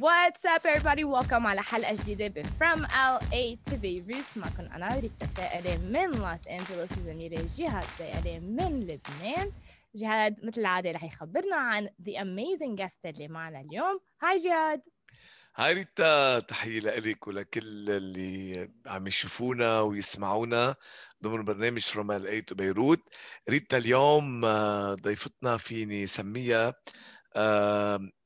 What's up everybody? Welcome على حلقة جديدة ب From LA to Beirut. معكم أنا ريتا سائلة من لوس أنجلوس وزميلة جهاد سائلة من لبنان. جهاد مثل العادة رح يخبرنا عن the amazing guest اللي معنا اليوم. هاي جهاد. هاي ريتا. تحية لك ولكل اللي عم يشوفونا ويسمعونا ضمن برنامج LA to Beirut ريتا اليوم آه، ضيفتنا فيني سميها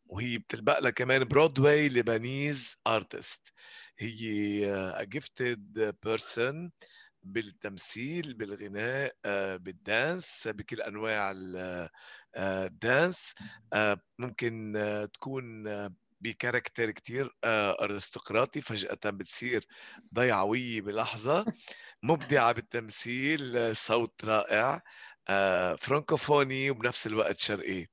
وهي بتلبق لها كمان Broadway Lebanese artist هي a gifted person بالتمثيل بالغناء آه، بال dance بكل أنواع ال dance آه، ممكن تكون ب character كتير أرستقراطي. فجأة بتصير ضيعوية بلحظة مبدعة بالتمثيل صوت رائع فرانكوفوني وبنفس الوقت شرقي.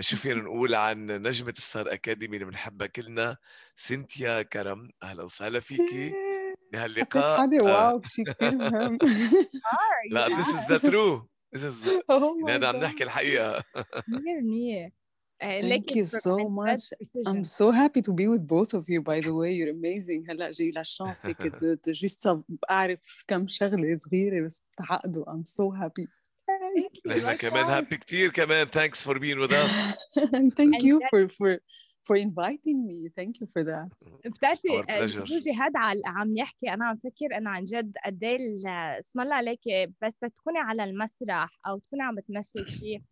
شو فينا نقول عن نجمة ستار أكاديمي اللي بنحبها كلنا سينتيا كرم. أهلا وسهلا فيكي بهاللقاء حالي wow شيء كثير مهم. لا this is the true this is Oh my عم. نحكي الحقيقة. 100% آه، Thank you so much. I'm so happy to be with both of you by the way. You're amazing. هلأ جاي لا chance هيك just اعرف كم شغلة صغيرة بس تعقدوا. I'm so happy. Thank you, نحن كمان. هابي كتير كمان. Thanks for being with us. Thank you for for for inviting me. Thank you for that. بتعرفي Our آه، جهاد عل- عم يحكي. أنا عم فكر إنه عن جد قد إيه اسم الله عليك بس تكوني على المسرح أو تكوني عم بتمثلي شيء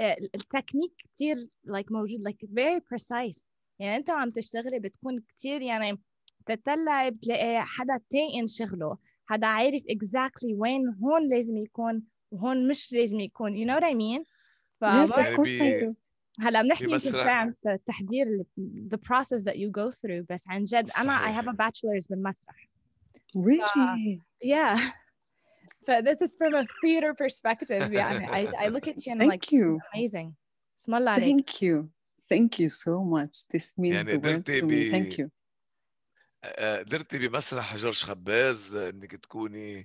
آه، التكنيك كتير like موجود like very precise. يعني انت عم تشتغلي بتكون كتير يعني تطلعي بتلاقي حدا تاقن شغله حدا عارف exactly وين هون لازم يكون. وهون مش لازم يكون you know what I mean ف yes of يعني course I بي- do هلا بنحكي عن التحضير ال- the process that you go through بس عن جد أنا I have a bachelor's بالمسرح really yeah ف this is from a theater perspective يعني I, I look at you and I'm Thank like you. amazing اسم الله عليك thank you thank you so much this means يعني the world to me thank you آه، قدرتي بمسرح جورج خباز آه، انك تكوني آه،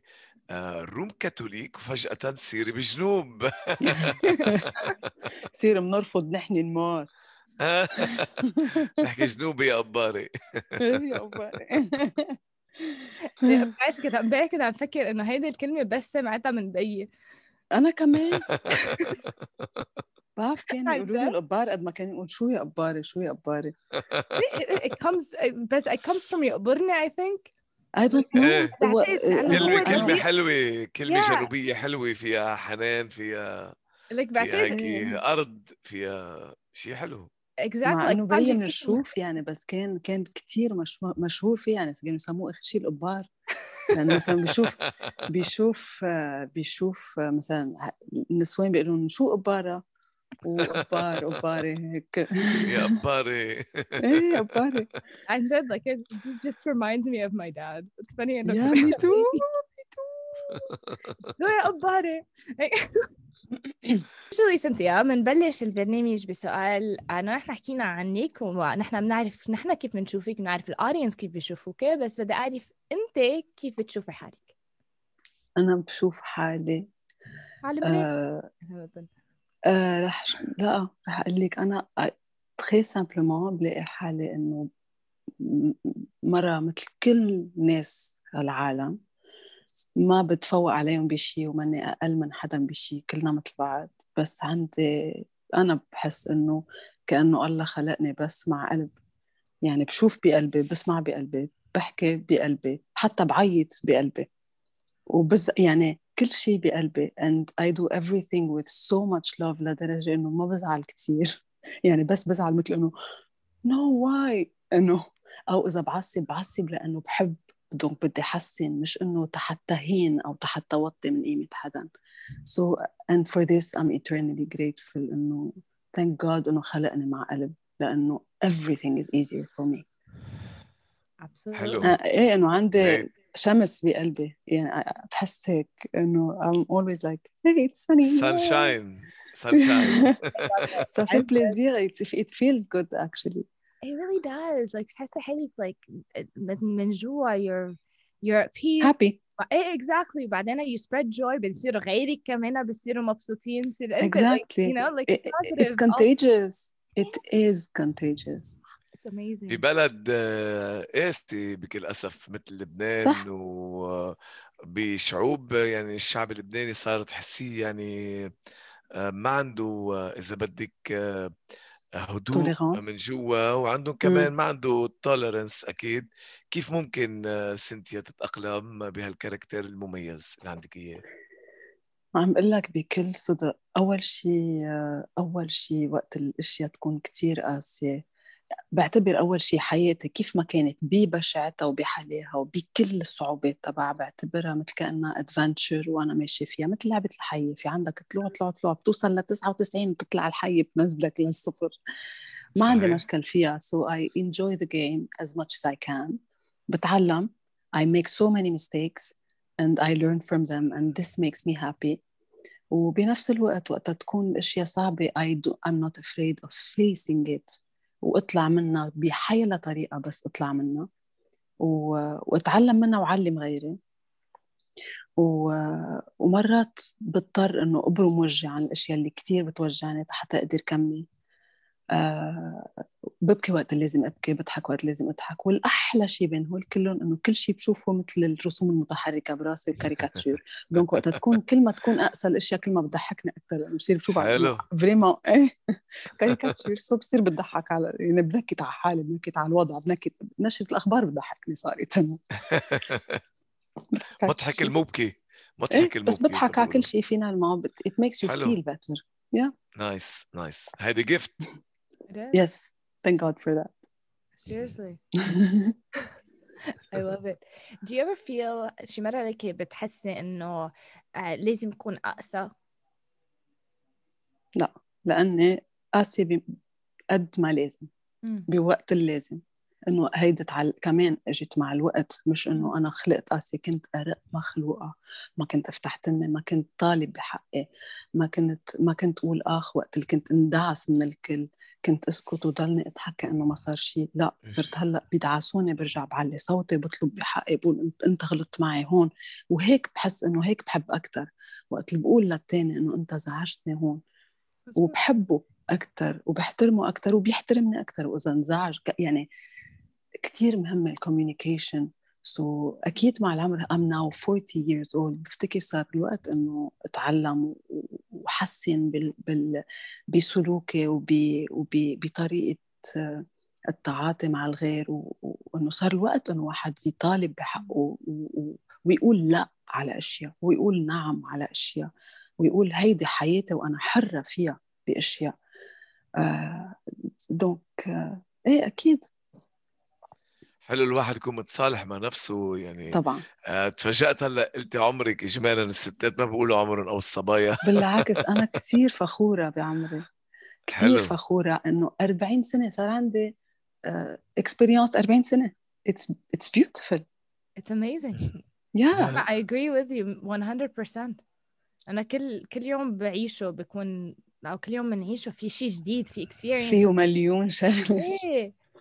روم كاثوليك وفجأة تصيري بجنوب. صير بنرفض نحن الموت تحكي جنوبي يا قباري يا قباري بتعرف كنت امبارح كنت عم فكر إنه هيدي الكلمة بس سمعتها من بيي أنا كمان. بعرف كانوا عن يقولوا لي؟ القبار قد ما كانوا يقول شو يا قباري شو يا قباري it, it comes بس it comes from يقبرني I think. هو- هو كلمة كلمة جديد. حلوة كلمة Yeah. جنوبية حلوة فيها حنان فيها like فيها بعتقد هيك إيه. أرض فيها شيء حلو exactly مع like إنه بين. نشوف يعني بس كان كان كثير مشهور مشهور فيه يعني كانوا يسموه آخر شيء القبار لأنه مثلا بيشوف بيشوف آه، بيشوف آه، مثلا النسوان بيقولوا لهم شو قبارة وقبار قباري هيك. يا قباري إيه قباري عن جد like it, just reminds me of my dad. It's funny انه يا مي تو شو يا قباري شو سنتيا؟ بنبلش البرنامج بسؤال انه نحن حكينا عنك ونحن بنعرف نحن كيف بنشوفك بنعرف الاودينس كيف بيشوفوك بس بدي أعرف أنت كيف بتشوفي حالك؟ أنا بشوف حالي. عالم آه آه رح ش... لا رح أقول لك أنا تخي سامبلومون بلاقي حالي إنه م- مرة مثل كل ناس العالم ما بتفوق عليهم بشي وماني أقل من حدا بشي كلنا مثل بعض. بس عندي أنا بحس إنه كأنه الله خلقني بس مع قلب. يعني بشوف بقلبي بسمع بقلبي بحكي بقلبي حتى بعيط بقلبي. وبز يعني كل شيء بقلبي. And I do everything with so much love لدرجة إنه ما بزعل كتير. يعني بس بزعل مثل إنه no why إنه أو إذا بعصب بعصب لأنه بحب دونك بدي أحسن مش إنه تحت هين أو تحت وطي من قيمة حدا. So and for this I'm eternally grateful إنه thank God إنه خلقني مع قلب. لأنه everything is easier for me. حلو. آه، إيه إنه عندي. شمس بقلبي يعني بحس هيك إنه I'm always like hey it's sunny sunshine sunshine ça fait plaisir it, it feels good actually It really does. Like تحسي حالك like من من جوا you're you're at peace. happy ايه exactly وبعدين you spread joy بنصيروا غيرك كمان بصيروا مبسوطين بصير انت like, exactly you know like It- positive it's contagious it is contagious ببلد آه، قاسي بكل اسف مثل لبنان صح. وبشعوب يعني الشعب اللبناني صار تحسيه يعني آه، ما عنده إذا بدك هدوء من جوا وعندهم كمان ما عنده توليرنس أكيد. كيف ممكن سنتيا تتأقلم بهالكاركتر المميز اللي عندك اياه عم بقول لك بكل صدق أول شيء أول شيء وقت الأشياء تكون كتير قاسية بعتبر أول شيء حياتي كيف ما كانت ببشعتها وبحلاها وبكل الصعوبات تبعها بعتبرها مثل كأنها ادفنتشر وأنا ماشية فيها مثل لعبة الحيه في عندك طلوع طلوع طلوع بتوصل ل 99 وبتطلع الحيه بتنزلك للصفر. ما عندي مشكل فيها so I enjoy the game as much as I can. بتعلم I make so many mistakes and I learn from them and this makes me happy. وبنفس الوقت وقت تكون الاشياء صعبة I do, I'm not afraid of facing it. واطلع منها بحيلة طريقة بس اطلع منها. و... واتعلم منها وعلم غيري. و... ومرات بضطر إنه ابرم وجهي عن الأشياء اللي كثير بتوجعني حتى أقدر كمل. ببكي وقت اللي لازم أبكي بضحك وقت لازم أضحك والأحلى شيء بين هول كلهم إنه كل شيء بشوفه مثل الرسوم المتحركة براسي الكاريكاتير donc وقت تكون كل ما تكون اقسى الاشياء كل ما بتضحكني أكثر لأنه بصير بشوف حلو. vraiment إيه كاريكاتير so بصير بتضحك على يعني بنكت على حالي بنكت على الوضع بنكت نشرة الأخبار بتضحكني صارت. مضحك المبكي مضحك إيه؟ المبكي بس بضحك على كل شيء فينا ما it makes you حلو. feel better. Yeah. nice nice هيدي gift Yes, thank God for that. Seriously. I love it. Do you ever feel شي مرة لك بتحسي إنه لازم أكون أقسى؟ لا لأني قاسية قد ما لازم بوقت اللازم إنه هيدي تعل... كمان إجت مع الوقت مش إنه أنا خلقت قاسي كنت ارق مخلوقه ما كنت أفتح تمي ما كنت طالب بحقي ما كنت ما كنت أقول آخ وقت اللي كنت اندعس من الكل كنت أسكت وضلني أضحك كأنه ما صار شيء لا صرت هلأ بيدعسوني برجع بعلي صوتي بطلب بحقي بقول إنت غلطت معي هون. وهيك بحس إنه هيك بحب أكثر وقت اللي بقول للتاني إنه إنت زعجتني هون. وبحبه أكثر وبحترمه أكثر وبيحترمني أكثر وإذا انزعج يعني كثير مهمه ال communication so so, أكيد مع العمر I'm now 40 years old. بفتكر صار الوقت إنه أتعلم وحسن بال, بال بسلوكي وبطريقه التعاطي مع الغير وإنه صار الوقت إنه واحد يطالب بحقه ويقول لأ على أشياء ويقول نعم على أشياء ويقول هيدي حياتي وأنا حرة فيها بأشياء. donc آه إيه أكيد. حلو الواحد يكون متصالح مع نفسه يعني طبعا. آه تفاجأت هلا قلتي عمرك اجمالا الستات ما بيقولوا عمرهم أو الصبايا؟ بالعكس أنا كثير فخورة بعمري كثير فخورة إنه 40 سنة صار عندي experience uh, 40 سنة. it's it's beautiful it's amazing yeah. I agree with you 100% أنا كل كل يوم بعيشه بكون أو كل يوم بنعيشه في شيء جديد في اكسبيرينس فيه مليون شغلة.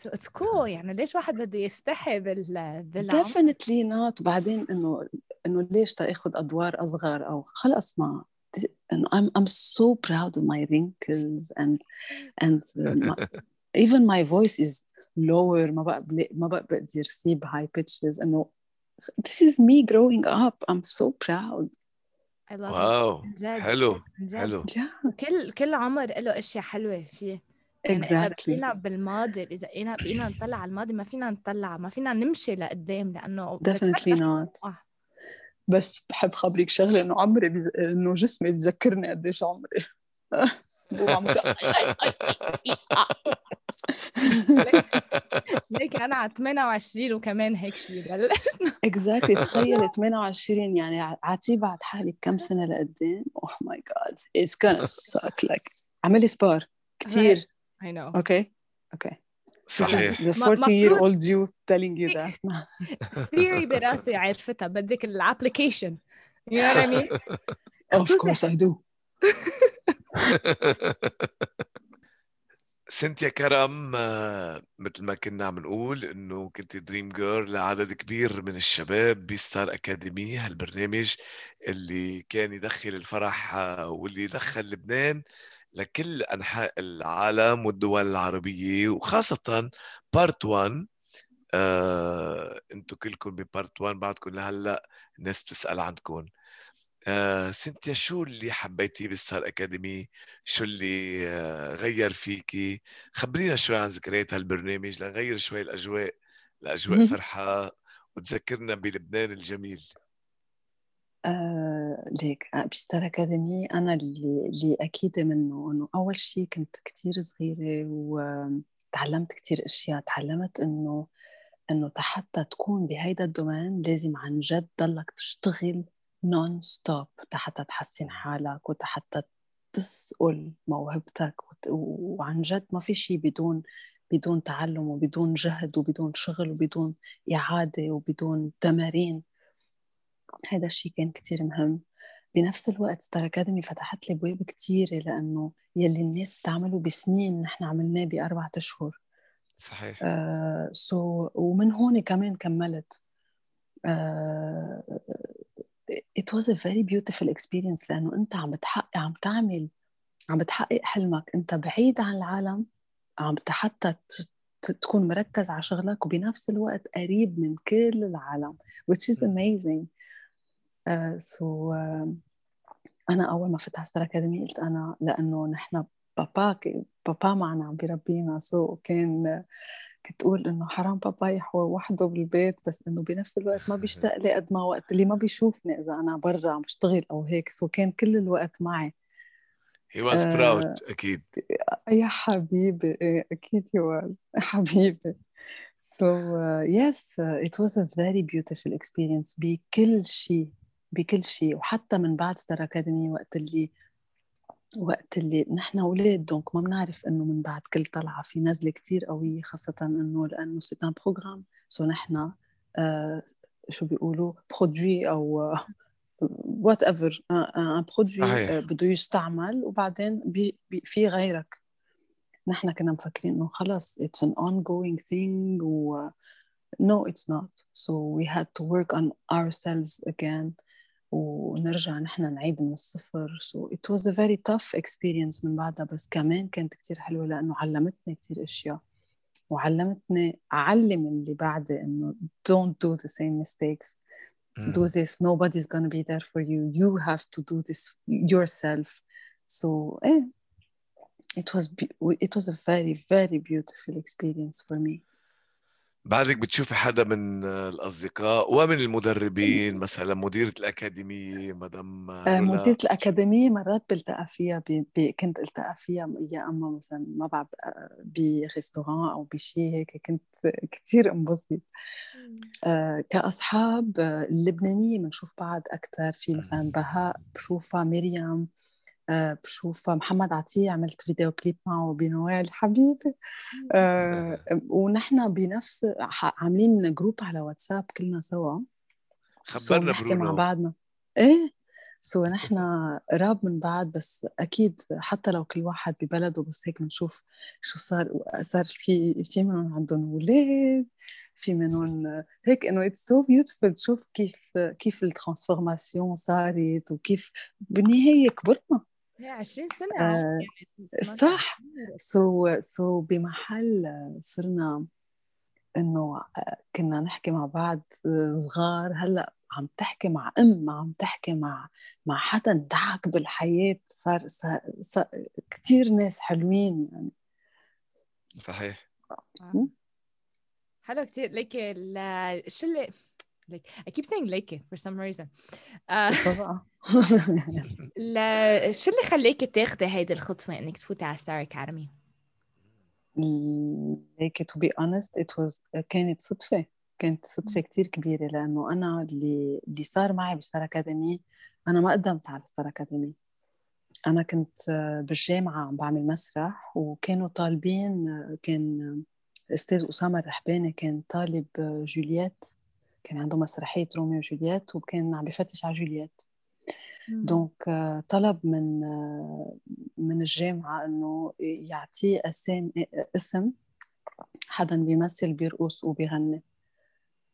So it's cool. يعني ليش واحد بده يستحي بال بالعمر؟ Definitely not. وبعدين إنه إنه ليش تأخذ أدوار أصغر أو خلص ما. I'm I'm so proud of my wrinkles and and my, even my voice is lower. ما بقى ما بقى بقدر سيب high pitches. إنه this is me growing up. I'm so proud. I love wow حلو. حلو. كل كل عمر له أشياء حلوة فيه. Exactly. يعني بالماضي إذا بقينا بقينا نطلع على الماضي ما فينا نطلع ما فينا نمشي لقدام لأنه definitely not. آه. بس بحب خبرك شغلة إنه عمري بز... إنه جسمي بذكرني قديش عمري. ليك أنا على 28 وكمان هيك شيء بلشنا exactly تخيل 28 يعني عتي بعد حالي كم سنة لقدام. oh my god it's gonna suck. Like اعملي sport كثير I know. Okay. Okay. صحيح. The 40 year old you telling you that. theory براسي عرفتها بدك ال application. You know what I mean? of course I do. سنتيا كرم آه، مثل ما كنا عم نقول إنه كنت dream girl لعدد كبير من الشباب بستار أكاديمي هالبرنامج اللي كان يدخل الفرح آه، واللي دخل لبنان لكل أنحاء العالم والدول العربية وخاصة part 1 آه، أنتم كلكم ب part 1 بعدكم لهلأ الناس بتسأل عنكم. آه، سنتيا شو اللي حبيتيه بالستار أكاديمي؟ شو اللي آه، غير فيكي؟ خبرينا شوي عن ذكريات هالبرنامج لنغير شوي الأجواء لأجواء فرحة وتذكرنا بلبنان الجميل. ليك. آه، بستار أكاديمي أنا اللي, اللي أكيدة منه إنه أول شيء كنت كتير صغيرة وتعلمت كتير أشياء. تعلمت إنه إنه حتى تكون بهيدا ال domaine لازم عن جد ضلك تشتغل non-stop حتى تحسن حالك وحتى تصقل موهبتك وعن جد ما في شيء بدون بدون تعلم وبدون جهد وبدون شغل وبدون إعادة وبدون تمارين. هذا الشيء كان كتير مهم. بنفس الوقت ستار أكاديمي فتحت لي أبواب كتيرة لأنه يلي الناس بتعمله بسنين نحن عملناه بأربعة أشهر. صحيح. آه سو so, ومن هون كمان كملت. آه it was a very beautiful experience لأنه أنت عم بتحقق عم تعمل عم بتحقق حلمك. أنت بعيد عن العالم عم حتى تكون مركز على شغلك وبنفس الوقت قريب من كل العالم which is amazing. Uh, so uh, أنا أول ما فتحت ستار أكاديمي قلت أنا لأنه نحن بابا بابا معنا عم بيربينا so so كان كنت أقول إنه حرام بابا يبقى وحده بالبيت بس إنه بنفس الوقت ما بيشتاق لي قد ما وقت اللي ما بيشوفني إذا أنا برا عم بشتغل أو هيك so كان كل الوقت معي. He was uh, proud أكيد. يا حبيبي أكيد he was حبيبي. So uh, yes uh, it was a very beautiful experience. بكل شيء. بكل شيء وحتى من بعد ستار أكاديمي وقت اللي وقت اللي نحن أولاد donc ما بنعرف إنه من بعد كل طلعة في نزلة كتير قوية خاصة إنه لأنه c'est un programme so نحن آه شو بيقولوا produit أو whatever un produit بده يستعمل. وبعدين bye bye في غيرك. نحن كنا مفكرين إنه خلص it's an ongoing thing و no it's not. So we had to work on ourselves again. ونرجع نحن نعيد من الصفر so it was a very tough experience من بعدها بس كمان كانت كتير حلوة لأنه علمتني كتير أشياء وعلمتني أعلم اللي بعدي إنه don't do the same mistakes mm. do this nobody's gonna be there for you you have to do this yourself so eh, it was it was a very very beautiful experience for me بعدك بتشوفي حدا من الأصدقاء ومن المدربين مثلا مديرة الأكاديمية مدام آه، مديرة الأكاديمية مرات بلتقى فيها بي بي كنت التقى فيها يا أما مثلا ما بعرف آه، ب restaurant أو بشي هيك كنت كثير انبسط آه كأصحاب اللبنانية بنشوف بعض أكثر في مثلا بهاء بشوفها مريم. آه، بشوف محمد عطية عملت فيديو كليب معه بنوال حبيبي آه ونحن بنفس عاملين جروب على واتساب كلنا سوا. خبرنا برونو مع بعضنا. إيه؟ سو نحن قراب من بعض بس أكيد حتى لو كل واحد ببلده بس هيك بنشوف شو صار صار في في منهم عندهم أولاد في منهم هيك إنه it's so beautiful تشوف كيف كيف ال transformation صارت وكيف بالنهاية كبرنا. 20 سنة آه صح. so so بمحل صرنا إنه آه، كنا نحكي مع بعض آه، صغار. هلأ عم تحكي مع أم عم تحكي مع مع حدا دعك بالحياة. صار, صار, صار كثير ناس حلوين. يعني صحيح حلو كثير ليك الشله like I keep saying ليكي for some reason. uh, لا شو اللي خليكي تاخذي هيدي الخطوة إنك تفوتي على ستار اكاديمي؟ be honest it was كانت صدفة كانت صدفة كتير كبيرة لأنه أنا اللي اللي صار معي بستار أكاديمي أنا ما قدمت على ستار أكاديمي أنا كنت بالجامعة عم بعمل مسرح وكانوا طالبين كان الأستاذ أسامة الرحباني كان طالب جولييت. كان عنده مسرحية روميو وجولييت وكان عم بفتش على جولييت. donc euh, طلب من euh, من الجامعة إنه يعطيه اسم اسم حدا بيمثل بيرقص وبيغني.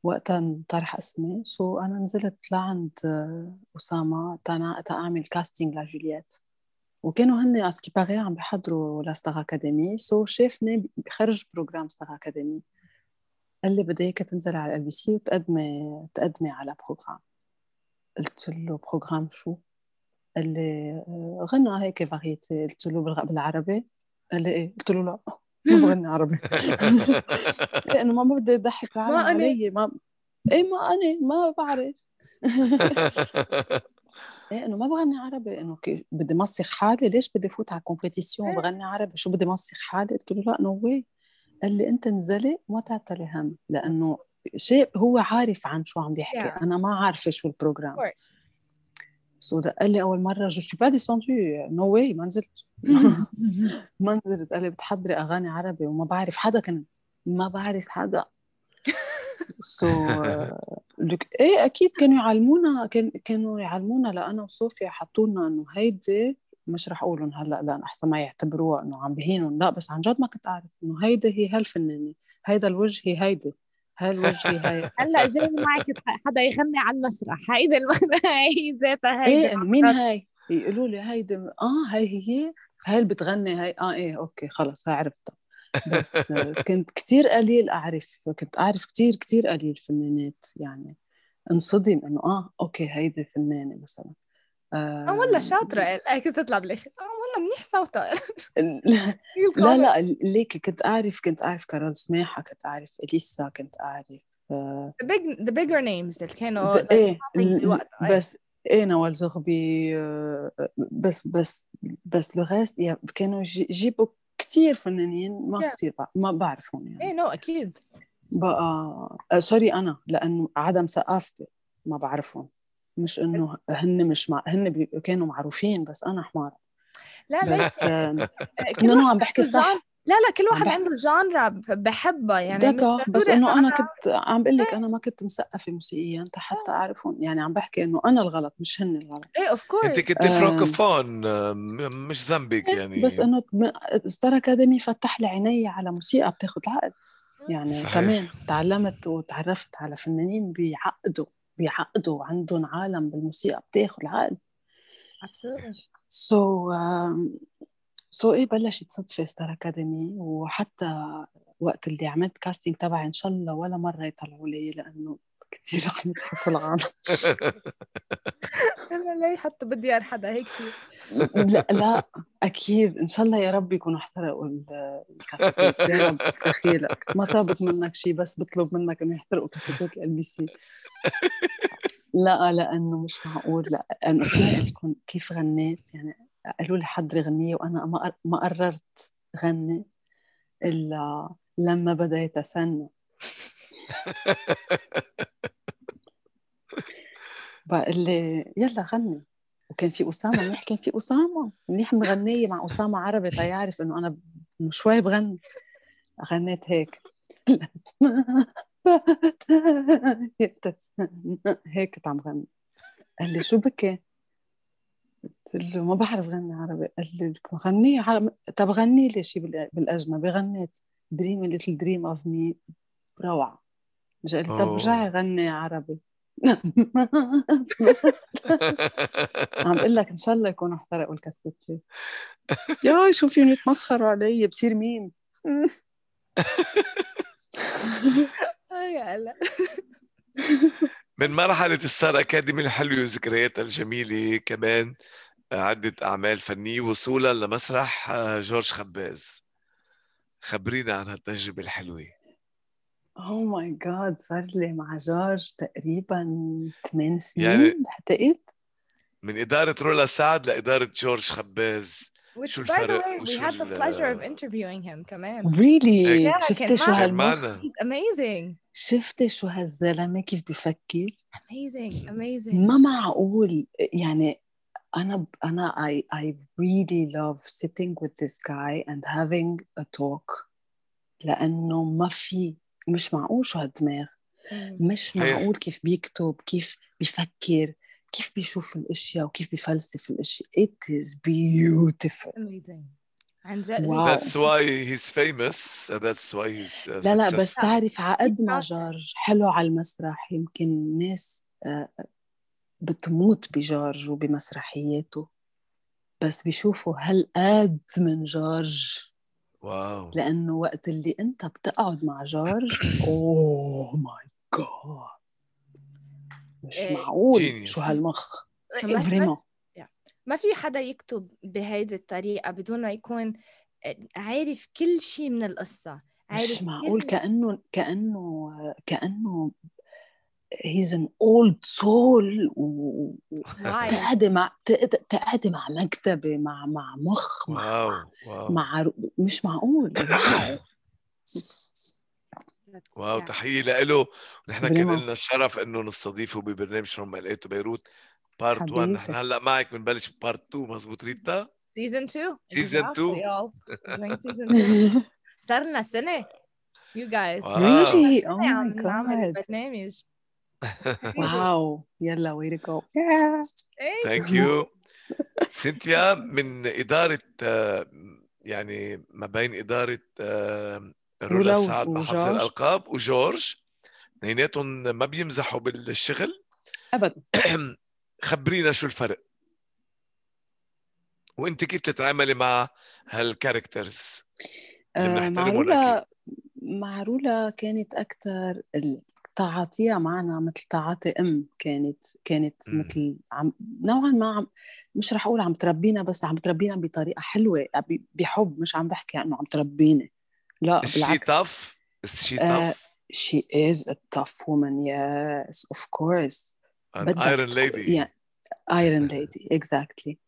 وقتها طرح اسمي so أنا نزلت لعند أسامة تأعمل casting لجولييت وكانوا هن اسكي عم بيحضروا لاستار اكاديمي so شافني بخرج programme ستار اكاديمي قال لي بدي إياك تنزل على LBC وتقدمي تقدمي على programme قلت له programme شو؟ قال لي آه، غنى هيك variété قلت له بالعربي. قال لي إيه؟ قلت له لا ما بغني عربي. لأنه ما بدي أضحك العالم ما. علي ما إيه ما أنا ما بعرف. إيه إنه ما بغني عربي. إنه كي- بدي مسخ حالي. ليش بدي فوت على compétition إيه. وبغني عربي؟ شو بدي مسخ حالي؟ قلت له لا no way قال لي أنت انزلي وما تعتلي هم. لأنه شيء هو عارف عن شو عم بيحكي. Yeah. أنا ما عارفة شو ال programme. so ده قال لي أول مرة je suis pas descendue no way ما نزلت. ما نزلت. قال لي بتحضري أغاني عربي. وما بعرف حدا كنت ما بعرف حدا. so لك إيه أكيد كانوا يعلمونا كان كانوا يعلمونا لأنا وصوفيا حطوا لنا إنه هيدي مش رح أقولهم هلأ لأن أحسن ما يعتبروها إنه عم بهينهم. لا بس عن جد ما كنت أعرف إنه هيدي هي هالفنانة. هيدا الوجه هي هيدي هالوجه هي هي هلأ جاي معك حدا يغني على المسرح هيدي هي ذاتها هيدي إيه مين هاي؟ يقولوا لي هيدي آه هاي هي هاي اللي بتغني هاي آه إيه okay خلص هاي عرفتها. بس كنت كتير قليل أعرف كنت أعرف كتير كتير قليل فنانات يعني انصدم إنه آه okay هيدي فنانة مثلا. آه والله شاطرة؟ هيك بتطلع بالاخر آه والله منيح صوتها. لا لا ليك كنت أعرف كنت أعرف كارول سماحه كنت أعرف إليسا كنت أعرف آه، the big the bigger names اللي كانوا إيه. بس إيه نوال زغبي آه، بس بس بس لو يا- كانوا يجيبوا كتير فنانين ما Yeah. كتير بع- ما بعرفهم يعني. إيه no أكيد. بقى آه، sorry أنا لأنه عدم ثقافتي ما بعرفهم. مش إنه هن مش مع هن بي- كانوا معروفين بس أنا حمار. لا ليش بس آه، كل إنه عم بحكي صح. لا لا كل واحد عنده genre بحبها. يعني d'accord بس إنه أنا أنا- كنت عم بقول لك أنا ما كنت مثقفة موسيقيا حتى اعرفهم يعني عم بحكي إنه أنا الغلط مش هن الغلط. إيه of انت course كنت آه. فرانكوفون آه، مش ذنبك يعني. بس إنه Star Academy فتح لي عيني على موسيقى بتاخذ العقل يعني صحيح. كمان تعلمت وتعرفت على فنانين بيعقدوا بيعقدوا عندهم عالم بالموسيقى بتاخذ العقل. so so إيه بلشت صدفة Star Academy وحتى وقت اللي عملت casting تبعي إن شاء الله ولا مرة يطلعوا لي لأنه كثير عم يضحكوا العالم. أنا ليه حتى بدي حدا هيك شيء لا لا أكيد. إن شاء الله يا رب يكونوا احترقوا ال- الكاسيتات. يا رب دخيلك ما طلبت منك شيء بس بطلب منك إنه يحترقوا كاسيتات LBC لا لأنه مش معقول. لا لأنه فيني أقول لكم كيف غنيت؟ يعني قالوا لي حضري غنية وأنا ما ما قررت غني إلا لما بدا يتسنى بقول لي يلا غني. وكان في أسامة منيح كان في أسامة؟ منيح مغنية مع أسامة عربي تيعرف إنه أنا شوي بغني غنيت هيك. هيك كنت عم غني. قال لي شو بكي؟ قلت له ما بعرف غني عربي. قال لي غني طب غني لي شيء بال- بالأجنبي. غنيت dream little dream of me روعة. قال لي طب. رجعي غني عربي. عم بقول لك إن شاء الله يكونوا احترقوا الكاسيتات يا شو فيهم يتمسخروا علي بصير مين. يا هلا من مرحلة ال Star Academy الحلوة وذكرياتها الجميلة كمان عدة أعمال فنية وصولا لمسرح آه، جورج خباز. خبرينا عن هالتجربة الحلوة. oh my God صار لي مع جورج تقريبا ثمان سنين يعني- بعتقد من إدارة رولا سعد لإدارة جورج خباز. Which شو by the الفرق؟ way we had the pleasure of interviewing him كمان. really Yeah, شفتي شو هالمخ amazing. شفتي شو هالزلمة؟ كيف بفكر؟ Amazing amazing. ما معقول. يعني أنا أنا I I really love sitting with this guy and having a talk لأنه ما في مش معقول شو هالدماغ. مش. معقول كيف بيكتب كيف بيفكر كيف بيشوف الأشياء وكيف بيفلسف الأشياء it is beautiful عن جد. That's why he's famous that's why he's uh, لا لا بس. تعرف عقد ما جورج حلو على المسرح يمكن ناس آه، بتموت بجورج وبمسرحياته بس بيشوفوا هل قد من جورج wow. لأنه وقت اللي أنت بتقعد مع جورج oh my God مش إيه. معقول. Genius. شو هالمخ. ما- vraiment. ما في حدا يكتب بهيدي الطريقة بدون ما يكون عارف كل شيء من القصة عارف مش معقول كانه كانه كأنه he's an old soul مع تق- تقعدي مع مكتبه مع مع مخ مع wow wow مع مش معقول wow. wow Yeah. تحية له نحن كان. لنا الشرف إنه نستضيفه ببرنامج فروم ال بيروت بارت 1 نحن. هلأ معك بنبلش بارت 2 مزبوط ريتا Season 2 Season two. y'all. We're doing season 2 صار لنا واو. really oh سنة عم my نعمل god البرنامج واو يلا way to go. إيه. ثانك يو سينتيا من إدارة آه، يعني ما بين إدارة آه، رولا سعد مع حفظ وجورج. الألقاب وجورج. اثنيناتهم ما بيمزحوا بالشغل. ابدا. خبرينا شو الفرق. وإنت كيف تتعاملي مع هالكاركترز اللي آه، مع رولا. مع رولا كانت أكثر تعاطيها معنا مثل تعاطي أم كانت كانت مم. مثل عم نوعا ما عم مش رح أقول عم تربينا بس عم تربينا بطريقة حلوة ب- بحب مش عم بحكي إنه عم تربينا لا بالعكس. tough? الشي آه، tough? she is a tough woman yes of course. An iron lady. iron lady exactly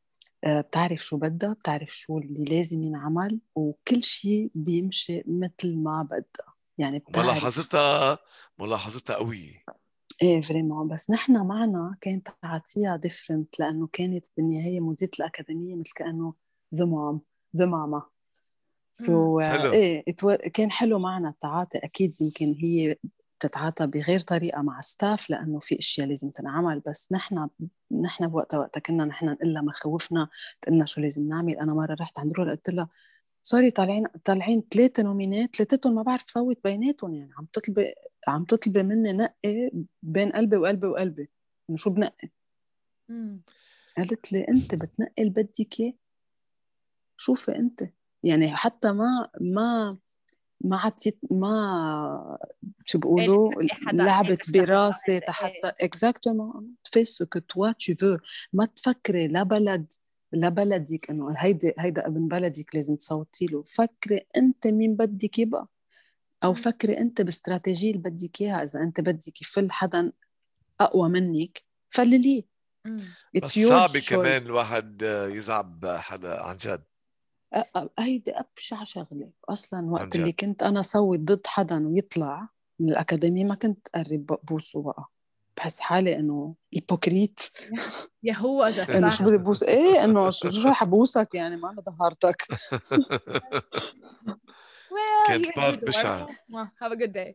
بتعرف شو بدها؟ بتعرف شو اللي لازم ينعمل وكل شيء بيمشي مثل ما بدها. يعني بتعرف ملاحظتها ملاحظتها قوية إيه vraiment بس نحن معنا كانت تعاطيها different لأنه كانت بالنهاية مديرة الأكاديمية مثل كأنه the mom the mama so. إيه كان حلو معنا التعاطي. أكيد يمكن هي بتتعاطى بغير طريقة مع staff لأنه في أشياء لازم تنعمل. بس نحن نحن بوقتها وقتها كنا نحن نقول لها مخاوفنا تقلنا شو لازم نعمل. أنا مرة رحت عند رولا قلت لها sorry طالعين طالعين ثلاثة نومينات ثلاثتهم ما بعرف صوت بيناتهم يعني عم تطلبي عم تطلبي مني نقي بين قلبي وقلبي وقلبي إنه شو بنقي مم. قالت لي أنت بتنقي اللي بدك إياه شوفي أنت يعني حتى ما ما ما عطيت ما شو بيقولوا لعبت براسي. حتى exactement fais ce que toi tu veux ما تفكري لا بلد لا بلدك إنه هيدا هيدا ابن بلدك لازم تصوتي له. فكري أنت مين بدك يبقى. أو. فكري أنت باستراتيجية اللي بدك إياها. إذا أنت بدك يفل حدا أقوى منك فلليه. بس صعب. كمان الواحد يزعب حدا عن جد. هيدي أبشع شغلة. أصلا عن وقت. اللي كنت أنا صوت ضد حدا ويطلع من الأكاديمية ما كنت قرب بوسه بقى. بحس حالي إنه هيبوكريت. يا هو صح شو بدي بوس؟ إيه إنه شو رح أبوسك يعني ما أنا ظهرتك well كانت بارت. بشعة. Have a good day.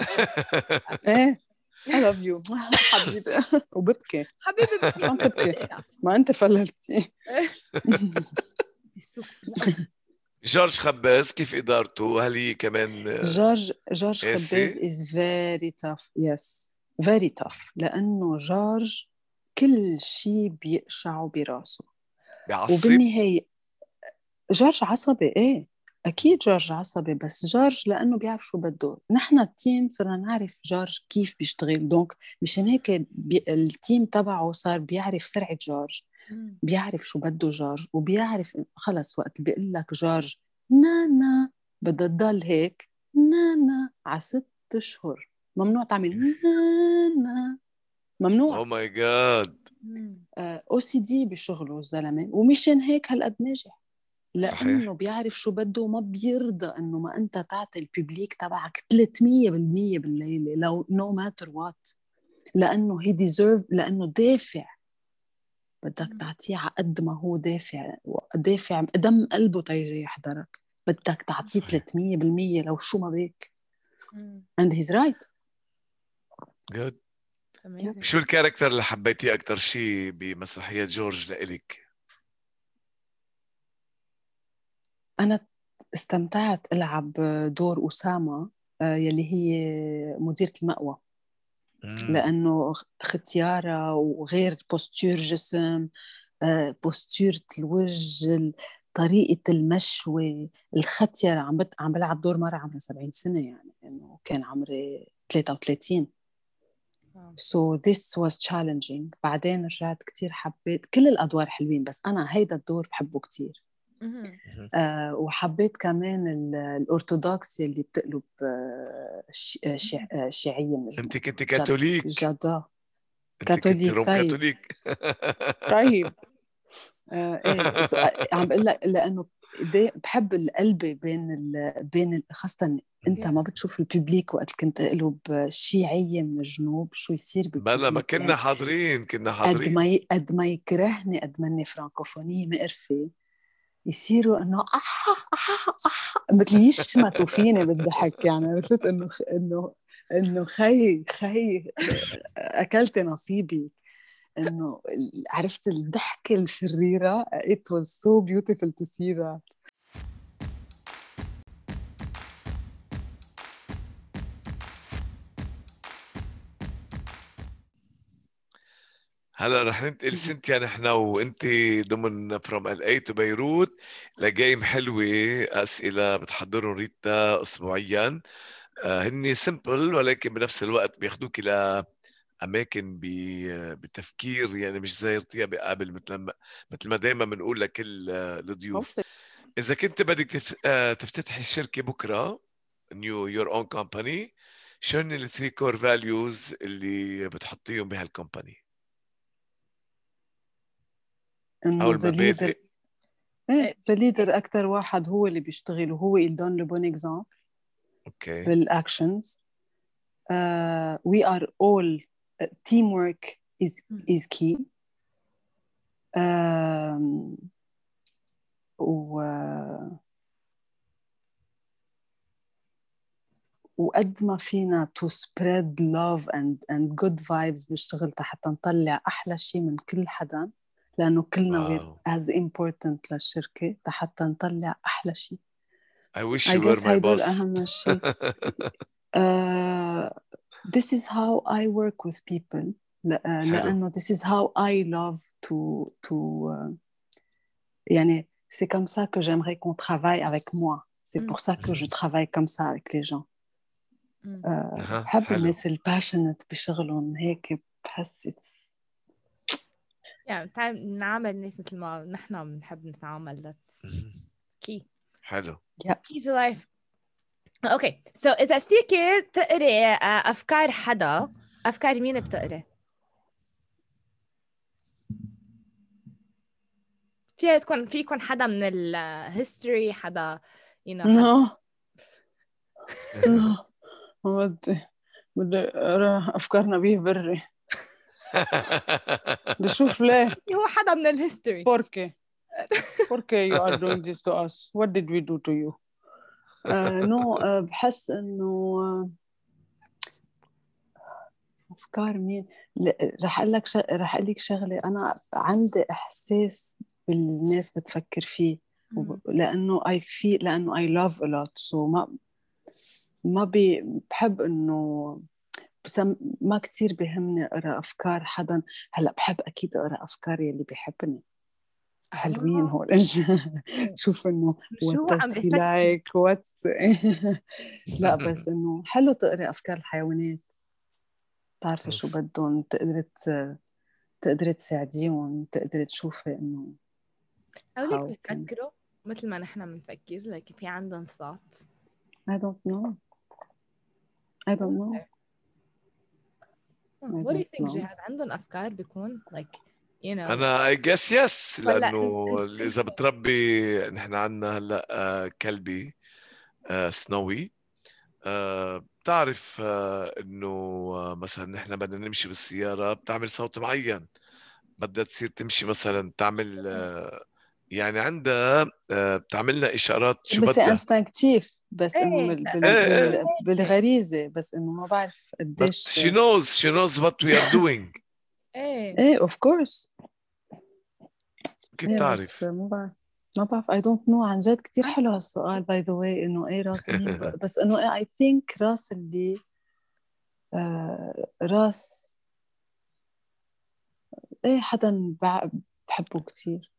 إيه I love you. حبيبي. وببكي. حبيبي ما أنت فللتي جورج خباز كيف إدارته؟ هل هي كمان جورج جورج؟ خباز is very tough. Yes. Very tough. لأنه جورج كل شيء بيقشعه براسه. بيعصب وبالنهاية جورج عصبي إيه أكيد جورج عصبي بس جورج لأنه بيعرف شو بده. نحن ال team صرنا نعرف جورج كيف بيشتغل. donc مشان هيك بي... ال team تبعه صار بيعرف سرعة جورج. بيعرف شو بده جورج وبيعرف خلص وقت بيقول لك جورج نانا بدها تضل هيك نانا على ست أشهر. ممنوع تعمل ممنوع. أو ماي جاد. OCD بشغله الزلمه ومشان هيك هالقد ناجح. صحيح. لأنه بيعرف شو بده وما بيرضى إنه ما أنت تعطي ال public تبعك 300% بالليلة لو no matter what لأنه he deserve لأنه دافع. بدك. تعطيه على قد ما هو دافع. دافع دم قلبه تيجي يحضرك. بدك تعطيه صحيح. 300% لو شو ما بيك. مم. and he's right. Good. شو ال character اللي حبيتيه أكثر شيء بمسرحية جورج لإلك؟ أنا استمتعت ألعب دور أسامة آه، يلي هي مديرة المأوى. مم. لأنه اختيارها وغير posture جسم posture الوجه طريقة المشوي. الختيرة عم بت... عم بلعب دور مرة عمرها 70 سنة يعني إنه كان عمري 33 so this was challenging. بعدين رجعت كتير حبيت كل الأدوار حلوين بس أنا هيدا الدور بحبه كتير. آه وحبيت كمان الأرثوذكس اللي بتقلب آه شيع... شيعية من أنت كنت كاثوليك. جدا كاثوليك طيب. كاثوليك. طيب. آه إيه عم بقول لك لأنه بحب القلبة بين ال بين ال خاصة أنت ما بتشوف الببليك وقت كنت اقلب شيعية من الجنوب شو يصير بلا ما كنا يعني. حاضرين كنا حاضرين. قد ما قد ما يكرهني قد ما إني فرانكوفونية مقرفة يصيروا إنه مثل يشمتوا فيني بالضحك يعني. عرفت؟ إنه إنه إنه خي خي أكلت نصيبي. إنه عرفت الضحكة الشريرة. It was so beautiful to see that. هلا رح ننتقل سنتيا نحن وانت ضمن from LA to بيروت ل game حلوة أسئلة بتحضرهم ريتا اسبوعيا. آه، هني simple ولكن بنفس الوقت بياخذوك إلى أماكن بتفكير يعني مش زي ارتيا بقابل مثل ما مثل ما دائما بنقول لكل الضيوف إذا كنت بدك تفتتحي الشركة بكرة new your own company شو هن ال three core values اللي بتحطيهم بهال company أو المبادئ إيه؟ the leader أكثر واحد هو اللي بيشتغل وهو اللي donne le bon exemple okay. بال actions we are all teamwork is is key um, و وقد ما فينا to spread love and and good vibes بنشتغل حتى نطلع أحلى شيء من كل حدا لأنه كلنا we're as important للشركه حتى نطلع أحلى شيء I wish you I were my boss اهم شيء uh, this is how I work with people لأنه this is how I love to to uh, يعني c'est comme ça que j'aimerais qu'on travaille avec moi c'est pour ça que je travaille comme ça avec les gens بحب الناس الباشنت بشغلهم هيك بحس يعني نعامل الناس مثل ما نحن بنحب نتعامل that's key حلو yeah. key to life okay. so so, إذا فيك تقري أفكار حدا أفكار مين بتقري؟ فيها تكون في يكون حدا من ال history حدا you know نو نو ما بدي بدي أقرأ أفكار نبيه بري. بدي أشوف ليه. هو حدا من ال history pourquoi pourquoi you are doing this to us? What did we do to you? no آه، بحس إنه آه، أفكار مين؟ رح أقول لك رح أقول لك شغلة. أنا عندي إحساس بالناس بتفكر فيه لأنه I في لأنه I love a lot so ما ما بي بحب إنه بس ما كثير بهمني أقرأ أفكار حدا. هلأ بحب أكيد أقرأ أفكار يلي بيحبني. حلوين آه. هول. تشوف إنه what like what's لا بس إنه حلو تقري أفكار الحيوانات. تعرفي شو بدهم تقدري تقدري تساعديهم تقدري تشوفي إنه أولك بيفكروا مثل ما نحن بنفكر لك في عندهم thought. I don't know. I don't know. Hmm. What do you think جهاد عندهم أفكار بيكون like you know. أنا اي جس يس لأنه إذا بتربي نحن عندنا هلأ آه، كلبي آه، سنوي آه، بتعرف إنه مثلا نحن بدنا نمشي بالسيارة بتعمل صوت معين. بدها تصير تمشي مثلا تعمل يعني عندها بتعمل لنا إشارات شو بس instinctive بس إنه بال... إيه، إيه. بالغريزة بس إنه ما بعرف قديش she knows she knows what we are doing إيه. إيه of course كيف تعرف؟ ما بعرف. ما بعرف. I don't know عن جد كثير حلو هالسؤال by the way إنه إيه راس مين بس إنه I think راس اللي آه راس إيه حدا بحبه كتير.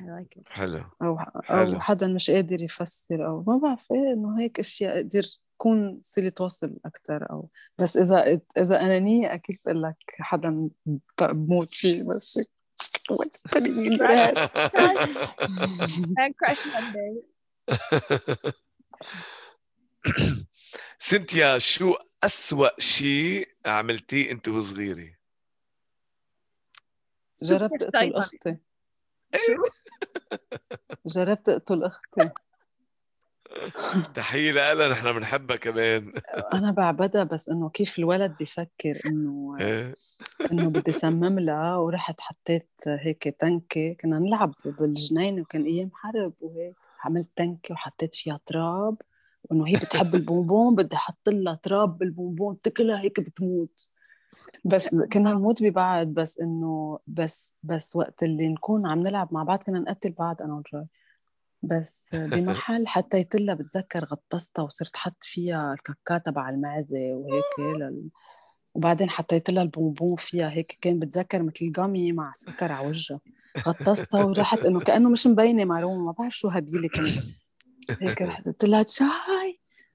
I like it. حلو. أو حلو. أو حدا مش قادر يفسر أو ما بعرف إيه إنه هيك أشياء قدر تكون صلة وصل أكثر أو بس إذا إذا أنانية أكيد بقول لك حدا بموت فيه بس Man crush Monday سنتيا شو أسوأ شيء عملتيه أنت وصغيرة؟ جربت Super أقتل psycho. أختي جربت أقتل أختي تحية لها نحن بنحبها كمان. أنا بعبدها بس إنه كيف الولد بفكر إنه إيه. إنه بدي سمم لها ورحت حطيت هيك تنكة. كنا نلعب بالجنين وكان أيام حرب وهيك. عملت تنكة وحطيت فيها تراب وإنه هي بتحب البونبون بدي أحط لها تراب بالبونبون تاكلها هيك بتموت. بس كنا نموت ببعض بس إنه بس بس وقت اللي نكون عم نلعب مع بعض كنا نقتل بعض أنا وجوي بس بمحل حطيت لها بتذكر غطستها وصرت حط فيها الكاكا تبع المعزة وهيك لل... وبعدين حطيت لها البونبون فيها هيك كان بتذكر مثل جامي مع سكر على وجهها غطستها ورحت إنه كأنه مش مبينة معلومة ما بعرف شو هبيله كنت هيك رحت قلت لها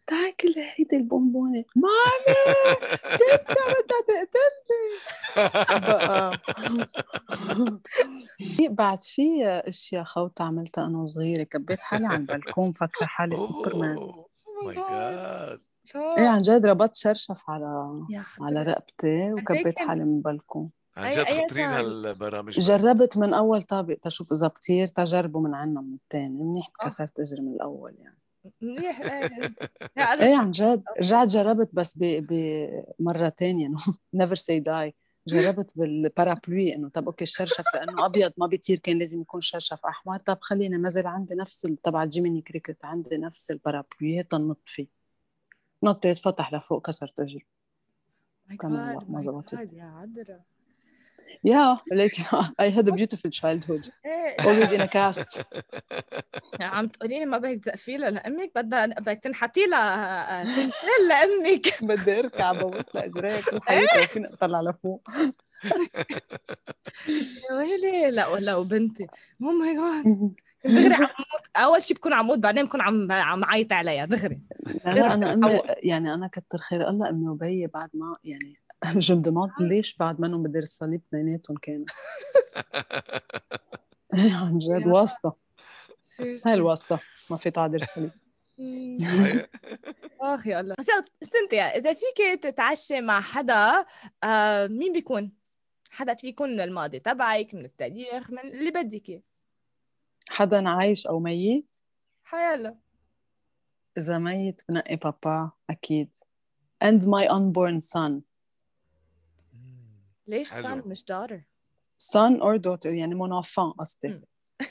تعي كل هيدي البونبونة. مامي! ستي بدها تقتلني. بعد في أشياء خوت عملتها أنا وصغيرة كبيت حالي على البلكون فاكرة حالي سوبرمان. my God إيه عن جد ربطت شرشف على على. رقبتي وكبيت حالي من البلكون. عن جد خطرين. هالبرامج جربت من أول طابق تشوف إذا بطير تجربه من عنا من الثاني منيح آه. كسرت إجري من الأول يعني. منيح إيه. يا أنا- إيه عن جد. رجعت جربت بس ب- بمره ثانية إنه never say die جربت بال parapluie إنه طب okay الشرشف لأنه أبيض ما بيطير كان لازم يكون شرشف أحمر. طب خلينا نزل عندي نفس تبع Jiminy Cricket عندي نفس ال parapluie تنط فيه. نطيت فتح لفوق كسرت اجري كمان ما زبطت. يا عذرة. Yeah, like I had a beautiful childhood. إيه. Always in a cast. عم تقولي لي ما بدك تقفيلها لأمك بدها بدك تنحتي لها تمثال لأمك. بدي أركع ببص لإجريك. وحياتي لو فيني أطلع لفوق. يا ويلي. لا ولا وبنتي. أو ماي جاد دغري عم موت. أول شيء بكون عم موت بعدين بكون عم عم عيط عليها دغري. لا لا أنا أمي يعني أنا كتر خير الله أمي وبي بعد ما يعني جو demande ليش بعد ما انهم بدير الصليب اثنيناتهم كانوا عن جد واسطة هاي الواسطة ما في تعدير الصليب اخ يا الله سنتيا إذا فيك تتعشى مع حدا آه مين بيكون؟ حدا في يكون من الماضي تبعك من التاريخ من اللي بدك إياه. حدا عايش أو ميت؟ حيلا إذا ميت بنقي بابا أكيد. And my unborn son. ليش حلو. son مش daughter؟ son or daughter يعني mon enfant قصدي Mm.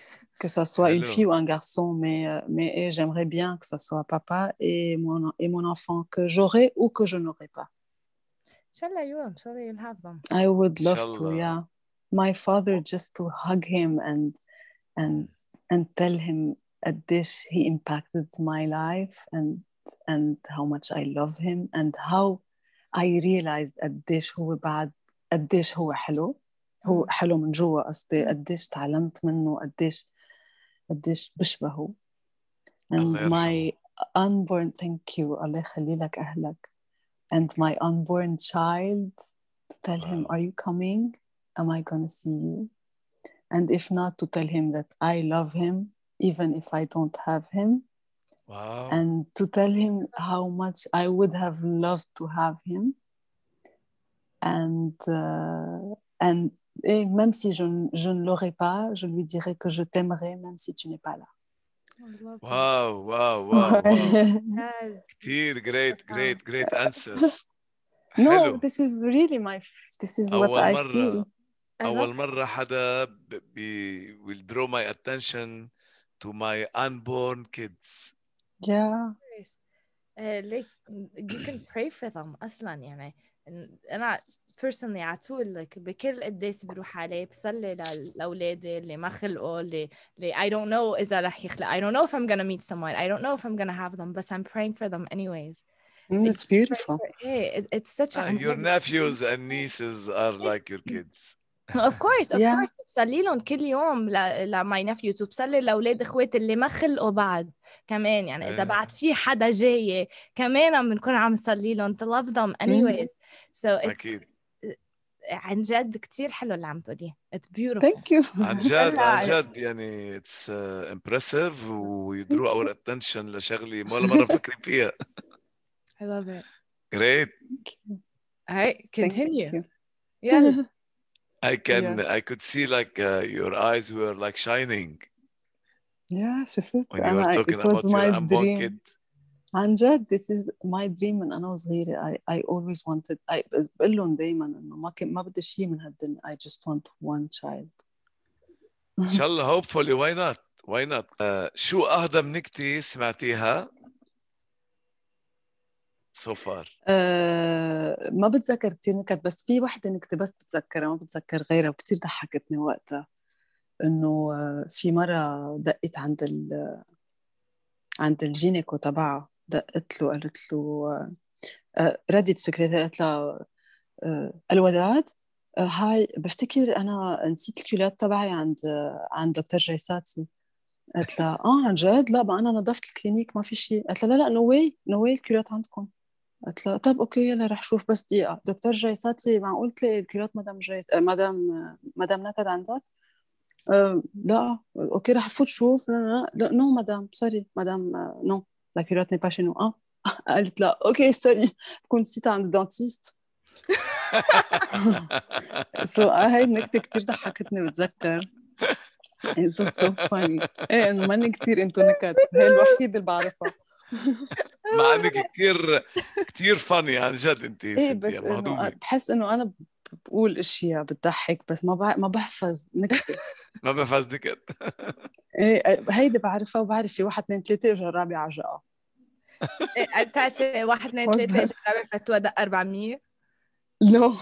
que ça soit une Hello. fille ou un garçon mais euh, mais eh, j'aimerais bien que ça soit papa et mon et mon enfant que j'aurai ou que je n'aurai pas ان شاء الله يو ان شاء الله you'll have them I would love to Inshallah. yeah my father just to hug him and and and tell him قديش he impacted my life and and how much I love him and how I realized قديش هو بعد قديش هو حلو هو حلو من جوا قصدي قديش تعلمت منه قديش قديش بشبهه and الله my unborn thank you الله يخلي لك أهلك and my unborn child to tell him Wow. are you coming am I gonna see you and if not to tell him that I love him even if I don't have him واو and to tell him how much I would have loved to have him. And, euh, and et même si je, ne- je ne l'aurais pas, je lui dirais que je t'aimerais même si tu n'es pas là. واو واو واو واو كثير جريت جريت جريت انسر no, حلو this is really my, this is what أول I مرة feel. أول مرة حدا ب- بي will draw my attention to my unborn kids Yeah. uh, like you can pray for them اصلا يعني أنا personally على طول like بكل قديس بروح عليه بصلي لاولادي اللي ما خلقوا اللي اللي I don't know اذا رح يخلق I don't know if I'm gonna meet someone I don't know if I'm gonna have them but I'm praying for them anyways Mm, it's beautiful. hey it, it's such a Ah, your nephews and nieces are like your kids of course of Yeah. course بصلي لهم كل يوم ل my nephews وبصلي لاولاد اخواتي اللي ما خلقوا بعد كمان يعني اذا إيه. بعد في حدا جاي كمان عم بنكون عم نصلي لهم to love them anyways so it's أكيد عن جد كتير حلو اللي عم تقوليه it's beautiful thank you عن جد عن جد يعني it's impressive و you drew our attention لشغله ولا مره فكرين فيها I love it great alright continue you. yeah I can I could see like uh, your eyes were like shining يا شفت when you were talking it was about your my unborn dream kid. عن جد this is my dream من أنا وصغيرة. I, I always wanted I بقول لهم دائما إنه ما كنت ما بدي شيء من هالدنيا. I just want one child. إن شاء الله hopefully why not? Why not? Uh, شو اهضم نكتة سمعتيها so far? آه ما بتذكر كثير نكت بس في وحدة نكتة بس بتذكرها ما بتذكر غيرها وكثير ضحكتني وقتها. إنه آه، في مرة دقت عند ال عند ال gynéco تبعها. دقت له قالت له آه، ردت السكرتيرة قالت لها آه، الوداد آه، هاي بفتكر أنا نسيت ال culottes تبعي عند عند دكتور جيساتي. قالت لها آه عن جد؟ لا ما أنا نظفت ال clinique ما في شيء. قالت لها لا لا no way no way ال culottes عندكم. قالت لها طب okay يلا رح شوف بس دقيقة. دكتور جيساتي معقول تلاقي ال culottes مدام جيس مدام مدام نكد عندك؟ لا. okay رح فوت شوف. لا لا no مدام sorry مدام آه، non la culotte n'est pas chez nous آه قالت لا okay sorry بكون نسيتها عند ال dentiste so هاي النكتة كتير ضحكتني بتذكر It's so funny. إيه انه ماني كتير into نكت هي الوحيدة اللي بعرفها. مع انك كثير كثير funny عن جد انت إيه بس إنه بحس إنه أنا بقول إشياء بتضحك بس ما بع... ما بحفظ نكتة ما بحفظ نكت إيه هيدي بعرفها وبعرف في واحد اثنين ثلاثة اجى الرابع عجقة إيه، بتعرفي واحد اثنين the- اجى الرابع فتوى دق 400 no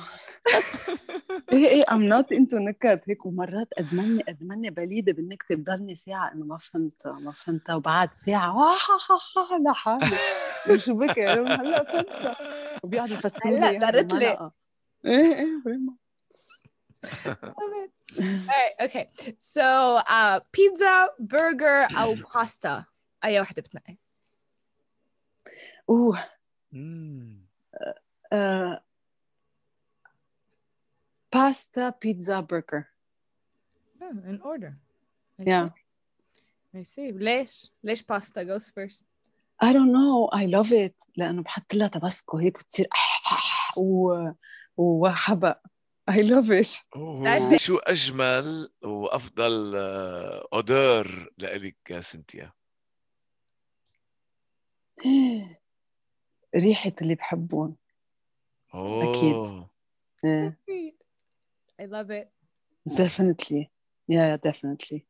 إيه إيه I'm not into نكت. هيك ومرات أدمني أدمني بليدة بالنكته بضلني ساعة إنه ما فهمتها ما فهمتها وبعد ساعة ها ها ها ها لحالي وشو بك هلا فهمتها. وبيقعدوا يفسروا لي هلأ إياها درت لي. بالملقا. إيه إيه vraiment. Alright, okay. So, uh, pizza, burger أو باستا أي وحدة بتنقي؟ اوه مم. آه، pasta pizza burger Hmm, in order. I Yeah. see. I see. ليش؟ ليش pasta goes first؟ I don't know I love it لأنه بحط لها تبسكو هيك بتصير و وحبق I love it أوه. شو أجمل وأفضل آه، اودور لإلك يا سنتيا ريحة اللي بحبهم أوه. أكيد. إيه. Sweet. I love it. definitely yeah definitely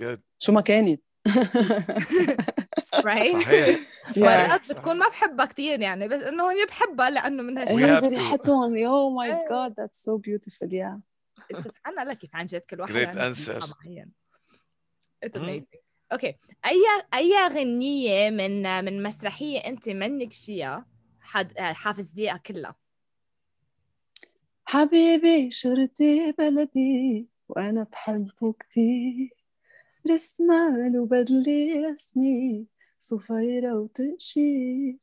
Good. شو ما كانت Right? مرات بتكون ما بحبها كثير يعني بس إنه هي بحبها لأنه من هالشيء. ريحتهم oh my إيه. god that's so beautiful. Yeah. أنا لك كيف عن جد كل واحد معين مم. amazing. أوكي اي أي غنية من من مسرحية أنت منك فيها؟ حد حافظتيها كلها. حبيبي شرطي بلدي وأنا بحبه كتير. رسمال وبدلي رسمي. صفيرة وتقشير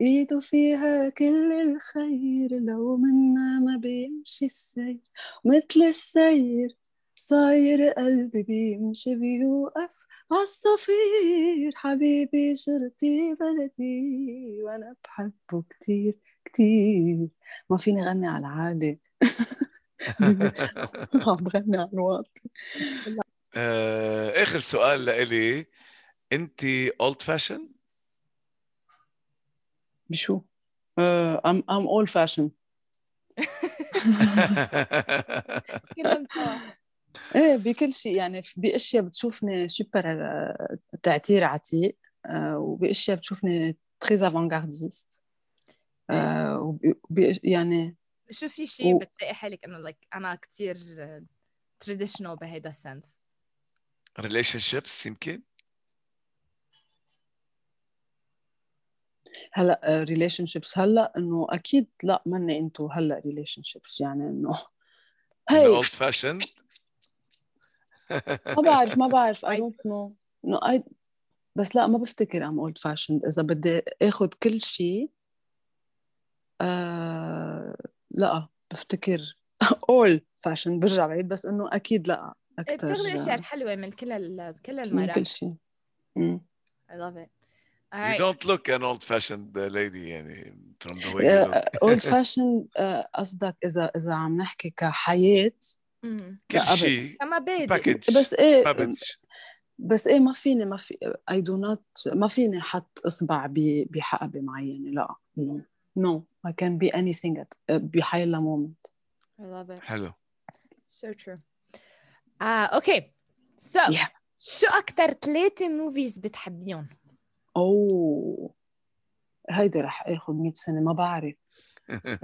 ايده فيها كل الخير لو منا ما بيمشي السير. مثل السير صاير قلبي بيمشي بيوقف عالصفير حبيبي شرطي بلدي وأنا بحبه كتير كتير. ما فيني غني على العالي عم بغني على الواطي آه، آخر سؤال لإلي. أنت old fashioned بشو؟ I'm, I'm old fashioned كلهم سوا. إيه بكل شيء يعني في- بأشياء بتشوفني سوبر آه، تعتير عتيق آه، وبأشياء بتشوفني très avant-gardiste يعني شو في شيء و- بتلاقي حالك إنه like أنا كثير traditional بهيدا ال sense relationships يمكن؟ هلأ relationships هلأ إنه أكيد لأ ماني into هلأ relationships يعني إنه هي old fashioned ما بعرف ما بعرف. I don't know. No I بس لأ ما بفتكر I'm old fashioned. إذا بدي آخذ كل شيء آه لأ بفتكر old fashioned برجع بعيد بس إنه أكيد لأ أكثر بتاخذي الاشياء الحلوه من كل ال... كل من المرات كل شيء. I love it. All You right. don't look an old fashioned lady يعني from the way you look old fashioned قصدك إذا إذا عم نحكي كحياة مم. كل لا،. شيء كمبادئ package بس إيه package بس إيه ما فيني ما في I do not ما فيني حط إصبع بحقبة معينة لا no no I can be anything at بحيلا moment I love it حلو so true آه okay so Yeah. شو أكتر ثلاثة movies بتحبيهم؟ أوه. هيدي رح آخذ 100 سنة ما بعرف.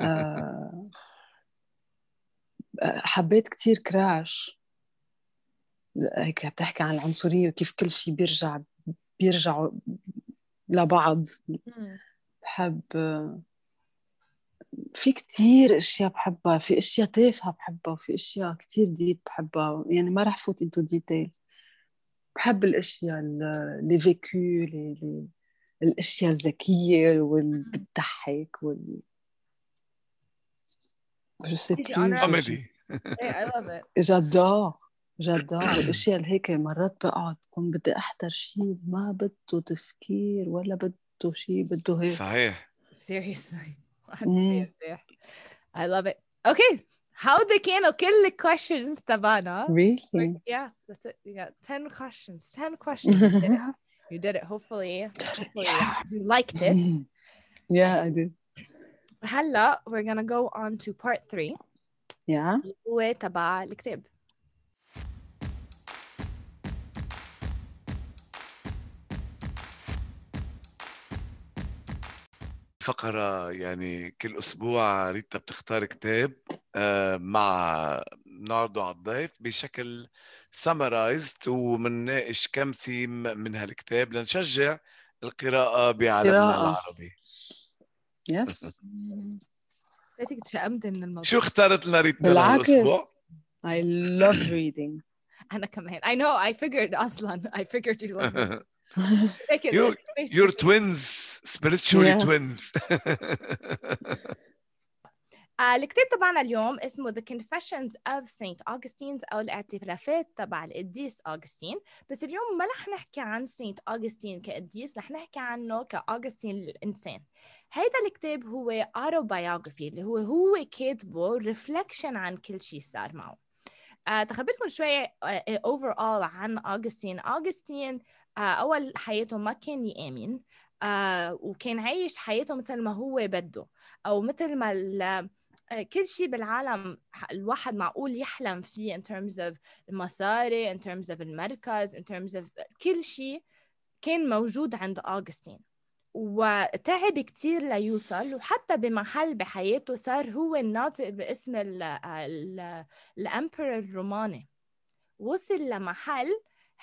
آه، حبيت كتير Crash. هيك بتحكي عن العنصرية وكيف كل شيء بيرجع بيرجعوا لبعض. بحب في كتير أشياء بحبها في أشياء تافهة بحبها وفي أشياء كتير ديب بحبها. يعني ما رح فوت into details بحب الأشياء اللي فيكو الأشياء الذكية واللي بتضحك وال juicy comedy I love it. جدا جدا والاشياء اللي هيك مرات بقعد بكون بدي أحضر شيء ما بده تفكير ولا بده شيء بده هيك. صحيح. Seriously. مم. I love it. Okay. هودي كانوا كل questions تبعنا really yeah that's it you got 10 questions 10 questions you did it, you did it hopefully hopefully you liked it yeah I did هلا we're gonna go on to part 3 yeah اللي هو تبع الكتاب فقرة يعني كل أسبوع ريتا بتختار كتاب آه، مع نعرضه على الضيف بشكل summarized ومنناقش كم ثيم من هالكتاب لنشجع القراءة بعالمنا. العربي. Yes. حسيتك تشأمت من الموضوع. شو اختارت لنا ريتا بالعكس؟ I love reading. أنا كمان. I know. I figured أصلا. I figured you loved it. Take it, You- it's You're twins spiritually Yeah. twins. آه الكتاب تبعنا اليوم اسمه The Confessions of Saint Augustine أو الاعترافات تبع القديس أوغسطين بس اليوم ما رح نحكي عن سانت أوغسطين كقديس رح نحكي عنه كأوغسطين الإنسان. هيدا الكتاب هو autobiography اللي هو هو كاتبه reflection عن كل شيء صار معه. آه تخبركم شوية آه overall عن أوغسطين أوغسطين آه أول حياته ما كان يآمن آه وكان عايش حياته مثل ما هو بده أو مثل ما آه، كل شيء بالعالم الواحد معقول يحلم فيه in terms of المصاري in terms of المركز in terms of كل شيء كان موجود عند أوغسطين وتعب كتير ليوصل وحتى بمحل بحياته صار هو الناطق باسم ال ال الأمبرور الروماني. وصل لمحل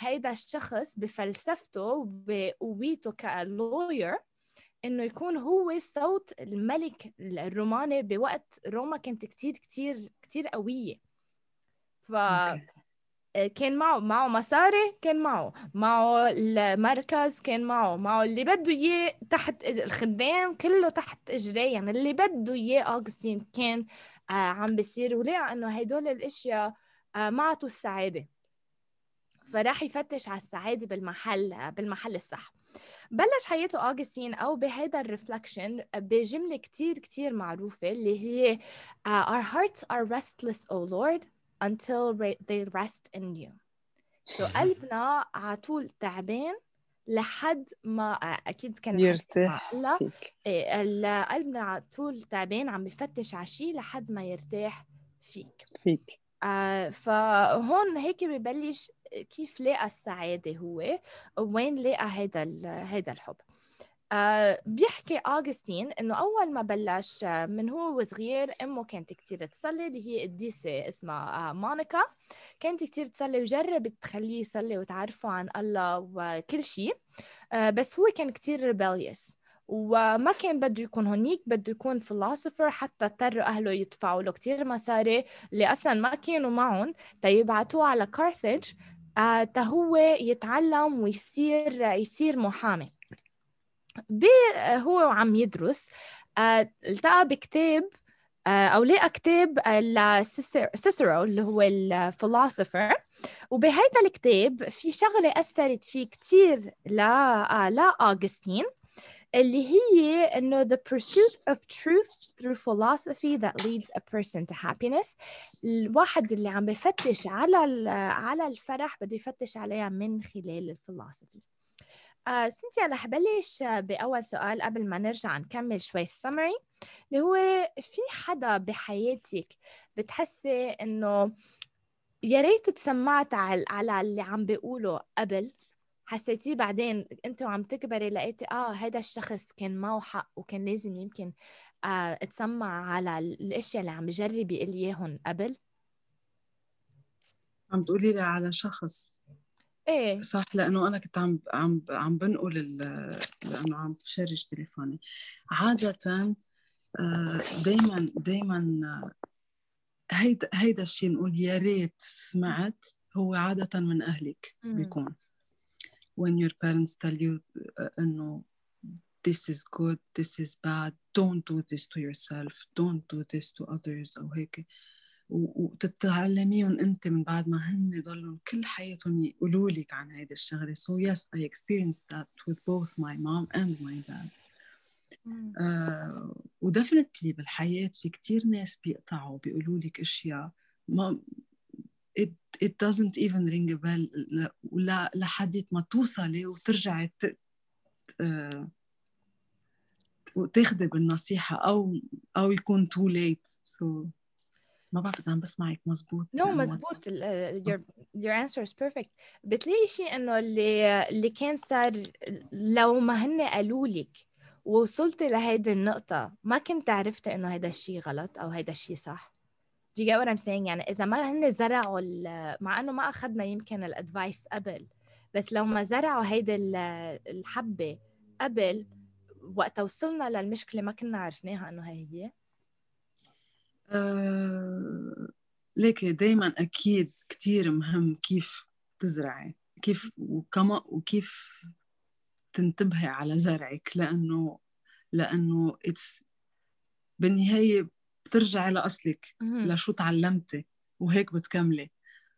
هيدا الشخص بفلسفته وبقوته كلوير إنه يكون هو صوت الملك الروماني بوقت روما كانت كتير كتير كتير قوية. ف. كان معه معه مصاري كان معه معه المركز كان معه معه اللي بده إياه تحت الخدام كله تحت إجريه. يعني اللي بده إياه اوغستين كان آه عم بيصير. ولقى انه هدول الأشياء آه ما عطوا السعادة. فراح يفتش على السعادة بالمحل آه بالمحل الصح. بلش حياته أوغستين أو بهذا الرفلكشن بجملة كتير كتير معروفة اللي هي uh, Our hearts are restless, O Lord, until they rest in you. So قلبنا على طول تعبان لحد ما آه، أكيد كان يرتاح فيك. إيه، قلبنا على طول تعبان عم بفتش على شيء لحد ما يرتاح فيك. فيك. آه فهون هيك ببلش كيف لقى السعادة هو وين لقى هذا هذا الحب. آه بيحكي أغسطين إنه أول ما بلش آه، من هو وصغير أمه كانت كتير تصلي اللي هي قديسة اسمها آه مونيكا. كانت كتير تصلي وجربت تخليه يصلي وتعرفه عن الله وكل شيء آه بس هو كان كتير rebellious. وما كان بده يكون هونيك بده يكون فلسفر حتى اضطروا أهله يدفعوا له كتير مصاري اللي أصلا ما كانوا معهم تيبعتوه على كارثج آه هو يتعلم ويصير يصير محامي. هو وعم يدرس آه التقى بكتاب آه، أو لقى كتاب لسيسرو اللي هو الفلسفر وبهيدا الكتاب في شغلة أثرت فيه كتير لا لأغسطين اللي هي إنه the pursuit of truth through philosophy that leads a person to happiness. الواحد اللي عم بفتش على على الفرح بده يفتش عليها من خلال الفلسفي آه سنتيا رح بلش بأول سؤال قبل ما نرجع نكمل شوي السمري اللي هو في حدا بحياتك بتحسي إنه يا ريت تسمعت على اللي عم بيقوله قبل؟ حسيتيه بعدين انت وعم تكبري لقيتي آه هذا الشخص كان معه حق وكان لازم يمكن آه تسمع على الإشياء اللي عم بجرب يقول اياهم قبل؟ عم تقولي لي على شخص؟ إيه. صح لأنه أنا كنت عم عم عم بنقل لأنه عم بشرج تليفوني. عادة دائما آه، دائما هيدا هيدا الشيء نقول يا ريت سمعت هو عادة من أهلك بيكون. When your parents tell you uh, انه this is good this is bad don't do this to yourself don't do this to others أو هيك وتتعلميهم انت من بعد ما هن ضلوا كل حياتهم يقولوا لك عن هيدي الشغله so yes I experienced that with both my mom and my dad uh, ودفنتلي بالحياة في كتير ناس بيقطعوا بيقولوا لك اشياء ما it, it doesn't even ring a bell. ولا لحديت ما توصلي وترجعي ت... uh, وتاخذي بالنصيحة أو أو يكون too late. So ما بعرف إذا عم بسمعك مزبوط نو no, مزبوط. your your answer is perfect. بتلاقي شيء إنه اللي اللي كان صار لو ما هن قالوا لك ووصلتي لهيدي النقطة ما كنت عرفت إنه هيدا الشيء غلط أو هيدا الشيء صح. You get what I'm saying? يعني إذا ما هن زرعوا مع إنه ما أخذنا يمكن الأدفايس قبل بس لو ما زرعوا هيدي الحبة قبل وقت وصلنا للمشكلة ما كنا عرفناها إنه هي هي. آه، ليك دايما أكيد كتير مهم كيف تزرعي كيف وكما وكيف تنتبهي على زرعك لأنه لأنه it's بالنهاية بترجعي لأصلك لشو تعلمتي وهيك بتكملي.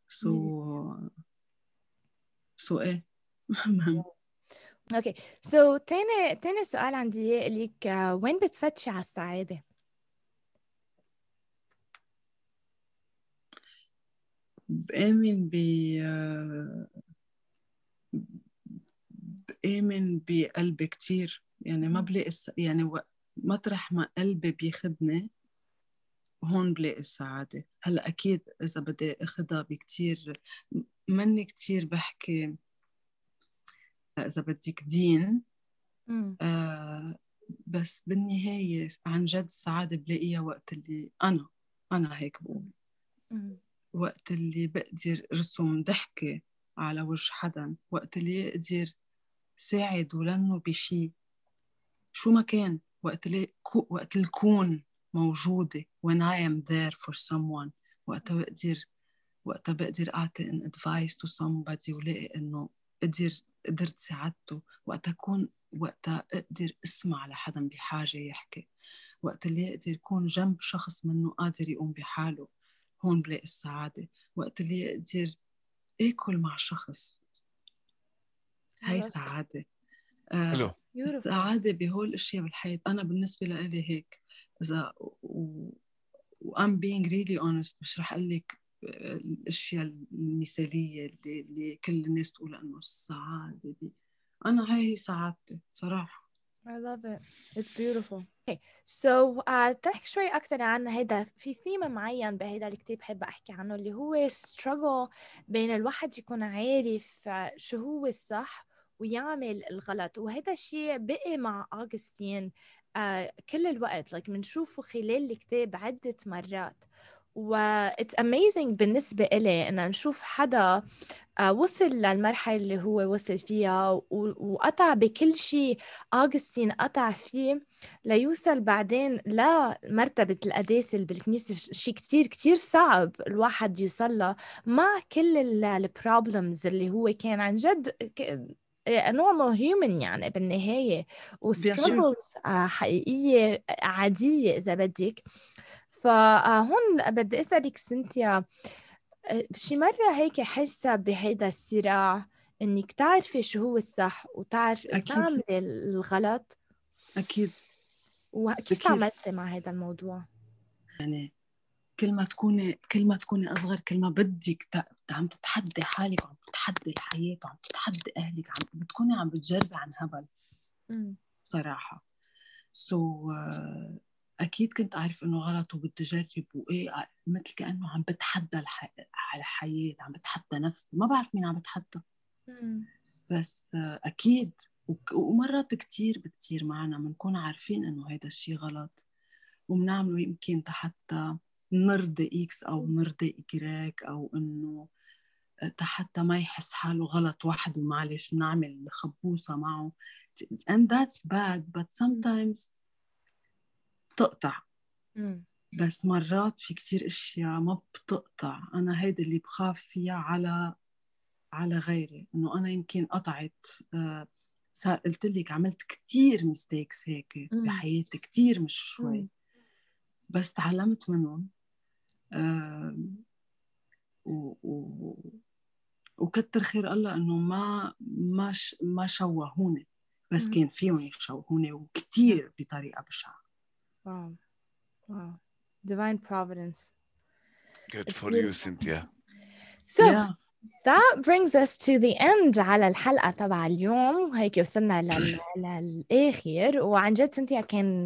so. so إيه. مهم okay so تاني تاني سؤال عندي ليك وين بتفتشي على السعادة؟ بآمن ب بآمن بقلبي كتير. يعني ما بلاقي يعني مطرح ما قلبي بياخدني. هون بلاقي السعادة. هلا أكيد إذا بدي أخدها بكتير مني كتير بحكي إذا بدك دين آه بس بالنهاية عن جد السعادة بلاقيها وقت اللي أنا أنا هيك بقول. وقت اللي بقدر رسم ضحكة على وجه حدا وقت اللي أقدر ساعد ولنه بشي. شو ما كان وقت اللي وقت الكون. موجودة when I am there for someone. وقتها بقدر وقتها بقدر أعطي an advice to somebody ولاقي إنه قدر قدرت ساعدته. وقتها أكون وقتها أقدر أسمع لحدا بحاجة يحكي. وقت اللي أقدر أكون جنب شخص منه قادر يقوم بحاله. هون بلاقي السعادة. وقت اللي أقدر آكل مع شخص. هاي سعادة. آه السعادة بهول الأشياء بالحياة. أنا بالنسبة لإلي هيك. إذا و... I'm being really honest مش رح أقول لك الأشياء المثالية اللي, اللي كل الناس تقول إنه السعادة دي أنا هاي هي سعادتي صراحة I love it. It's beautiful. Okay. So uh, تحكي شوي أكثر عن هيدا في ثيم معين بهيدا الكتاب بحب أحكي عنه اللي هو struggle بين الواحد يكون عارف شو هو الصح ويعمل الغلط وهذا الشيء بقي مع أغسطين آه كل الوقت like بنشوفه خلال الكتاب عدة مرات. و it's amazing بالنسبة إلي إن نشوف حدا آه، وصل للمرحلة اللي هو وصل فيها وقطع بكل شيء أغسطين قطع فيه ليوصل بعدين لمرتبة القداسة اللي بالكنيسة. شيء كتير كتير صعب الواحد يوصل مع كل ال problems اللي هو كان عن جد normal human يعني بالنهاية و struggles آه، حقيقية عادية إذا بدك. فهون بدي أسألك سنتيا آه، شي مرة هيك حاسة بهيدا الصراع إنك تعرفي شو هو الصح وتعرفي تعملي الغلط؟ أكيد. وكيف تعاملتي مع هذا الموضوع؟ يعني كل ما تكوني كل ما تكوني أصغر كل ما بدك عم تتحدي حالك وعم تتحدي الحياة وعم تتحدي أهلك عم بتكوني عم بتجربي عن هبل. صراحة. سو so, uh, أكيد كنت أعرف إنه غلط وبدي أجرب وايه مثل كأنه عم بتحدى الح... الحياة عم بتحدى نفسي. ما بعرف مين عم بتحدى. بس أكيد. ومرات كتير بتصير معنا بنكون عارفين إنه هيدا الشيء غلط. وبنعمله يمكن حتى نرضي X أو نرضي Y أو إنه حتى ما يحس حاله غلط وحده معلش بنعمل خبوصة معه. And that's bad but sometimes بتقطع. بس مرات في كتير أشياء ما بتقطع. أنا هيدا اللي بخاف فيها على على غيري. إنه أنا يمكن قطعت آه صار قلت لك عملت كتير ميستيكس هيك بحياتي كتير مش شوي. بس تعلمت منهم و, و وكتر خير الله إنه ما ما ش ما شوهوني بس كان فيهم يشوهوني وكثير بطريقة بشعة Wow. Wow. Divine providence. Good for you, Cynthia. So yeah. that brings us to the end على الحلقة تبع اليوم هيك وصلنا لل... للآخر وعن جد سنتيا كان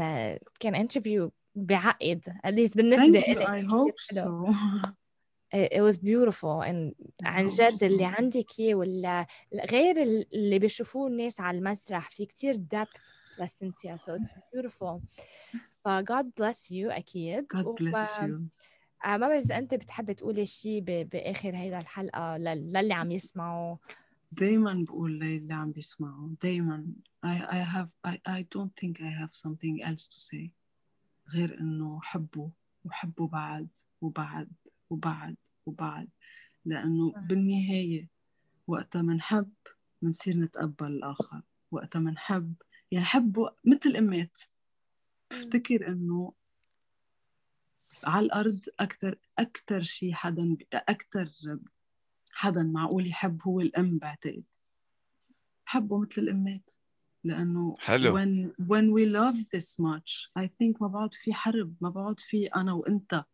كان انترفيو بعقد at least بالنسبة لي I hope so. it was beautiful and عن جد اللي عندك اياه ولا غير اللي بيشوفوه الناس على المسرح في كتير depth لسنتيا so it's beautiful. ف God bless you أكيد. God bless you. ما بعرف إذا أنت بتحب تقولي شيء بآخر هيدا الحلقة للي عم يسمعوا دايما بقول للي عم بيسمعوا دايما. I, I have I, I don't think I have something else to say غير إنه حبوا وحبوا بعد وبعد. وبعد وبعد. لأنه بالنهاية وقتها منحب منصير نتقبل الآخر. وقتها منحب يعني حبوا مثل الأمات بفتكر إنه على الأرض أكثر أكثر شيء حدا أكثر حدا معقول يحب هو الأم بعتقد. حبه مثل الامات لأنه حلو. when when we love this much I think ما بعد في حرب ما بعد في أنا وأنت.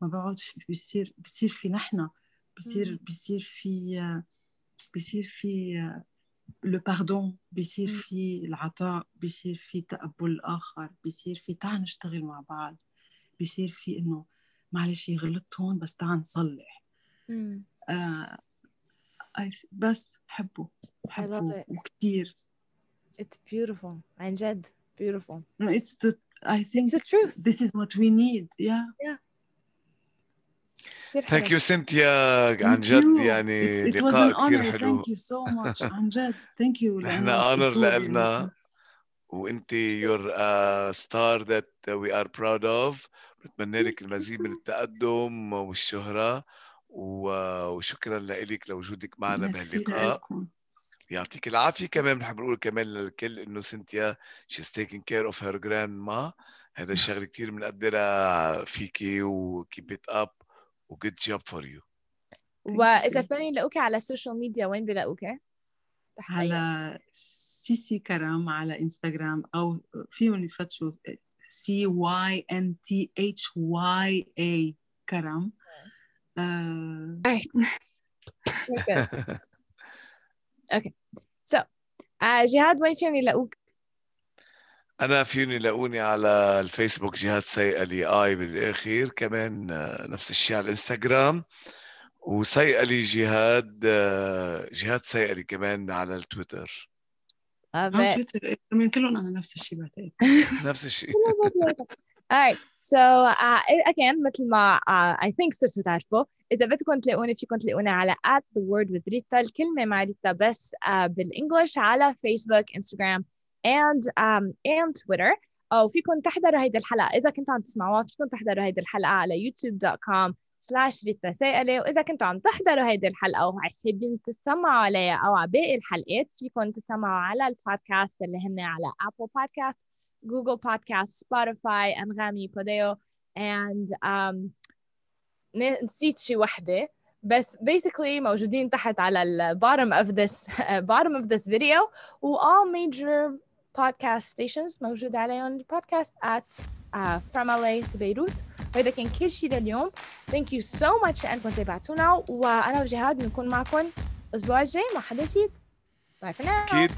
ما بعد بيصير بيصير في نحن بيصير بيصير في بيصير في لو باردون بيصير في العطاء بيصير في تقبل الآخر بيصير في تعال نشتغل مع بعض بيصير في إنه معلش غلطت هون بس تعال نصلح. آه بس حبه حبه وكثير It's beautiful عن جد beautiful. It's the I think it's the truth. this is what we need yeah. Yeah. ثانك يو سنتيا عن جد يعني it, لقاء كثير حلو. thank you so much عن جد. thank you نحن honor لنا وأنت you're star that we are proud of بتمنى لك المزيد من التقدم والشهرة. وشكرا لك لوجودك معنا بهاللقاء. يعطيك العافية. كمان بنحب نقول كمان للكل إنه سنتيا she's taking care of her grandma. هذا الشغله كثير بنقدرها فيكي و keep it up و good job for you وإذا بدهم يلاقوك على السوشيال ميديا وين بيلاقوك؟ على سينتيا كرم على انستغرام أو فيهم يفتشوا C Y N T H I A كرم أوكي سو جهاد وين فيهم يلاقوك؟ أنا فيني يلاقوني على الفيسبوك جهاد سيئلي اي بالآخير كمان آه، نفس الشيء على الإنستغرام. وسيئلي جهاد آه، جهاد سيئلي كمان على التويتر. على تويتر من كلهم أنا نفس الشيء بعتقد. نفس الشيء. alright so uh, again مثل ما uh, I think صرتوا تعرفوا إذا بدكم تلاقوني فيكم تلاقوني على at the word with ريتا الكلمة مع ريتا بس uh, بال English على فيسبوك انستغرام and um, and Twitter. أو فيكم تحضروا هيدي الحلقة. إذا كنتوا عم تسمعوها فيكم تحضروا هيدي الحلقة على youtube.com slash ريتا سائلة وإذا كنتوا عم تحضروا هيدي الحلقة وحابين تستمعوا عليها أو على باقي الحلقات فيكم تسمعوا على البودكاست اللي هن على أبل بودكاست جوجل بودكاست سبوتيفاي أنغامي بوديو and um, نسيت شي وحدة. بس basically موجودين تحت على ال bottom of this bottom of this video. و all major podcast stations موجود عليهم البودكاست at uh, from LA to بيروت وهذا كان كل شيء لليوم thank you so much انكم تابعتونا وأنا وجهاد بنكون معكم الأسبوع الجاي مع حدا جديد bye for now. أكيد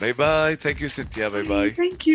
bye bye thank you سنتيا باي باي ثانك يو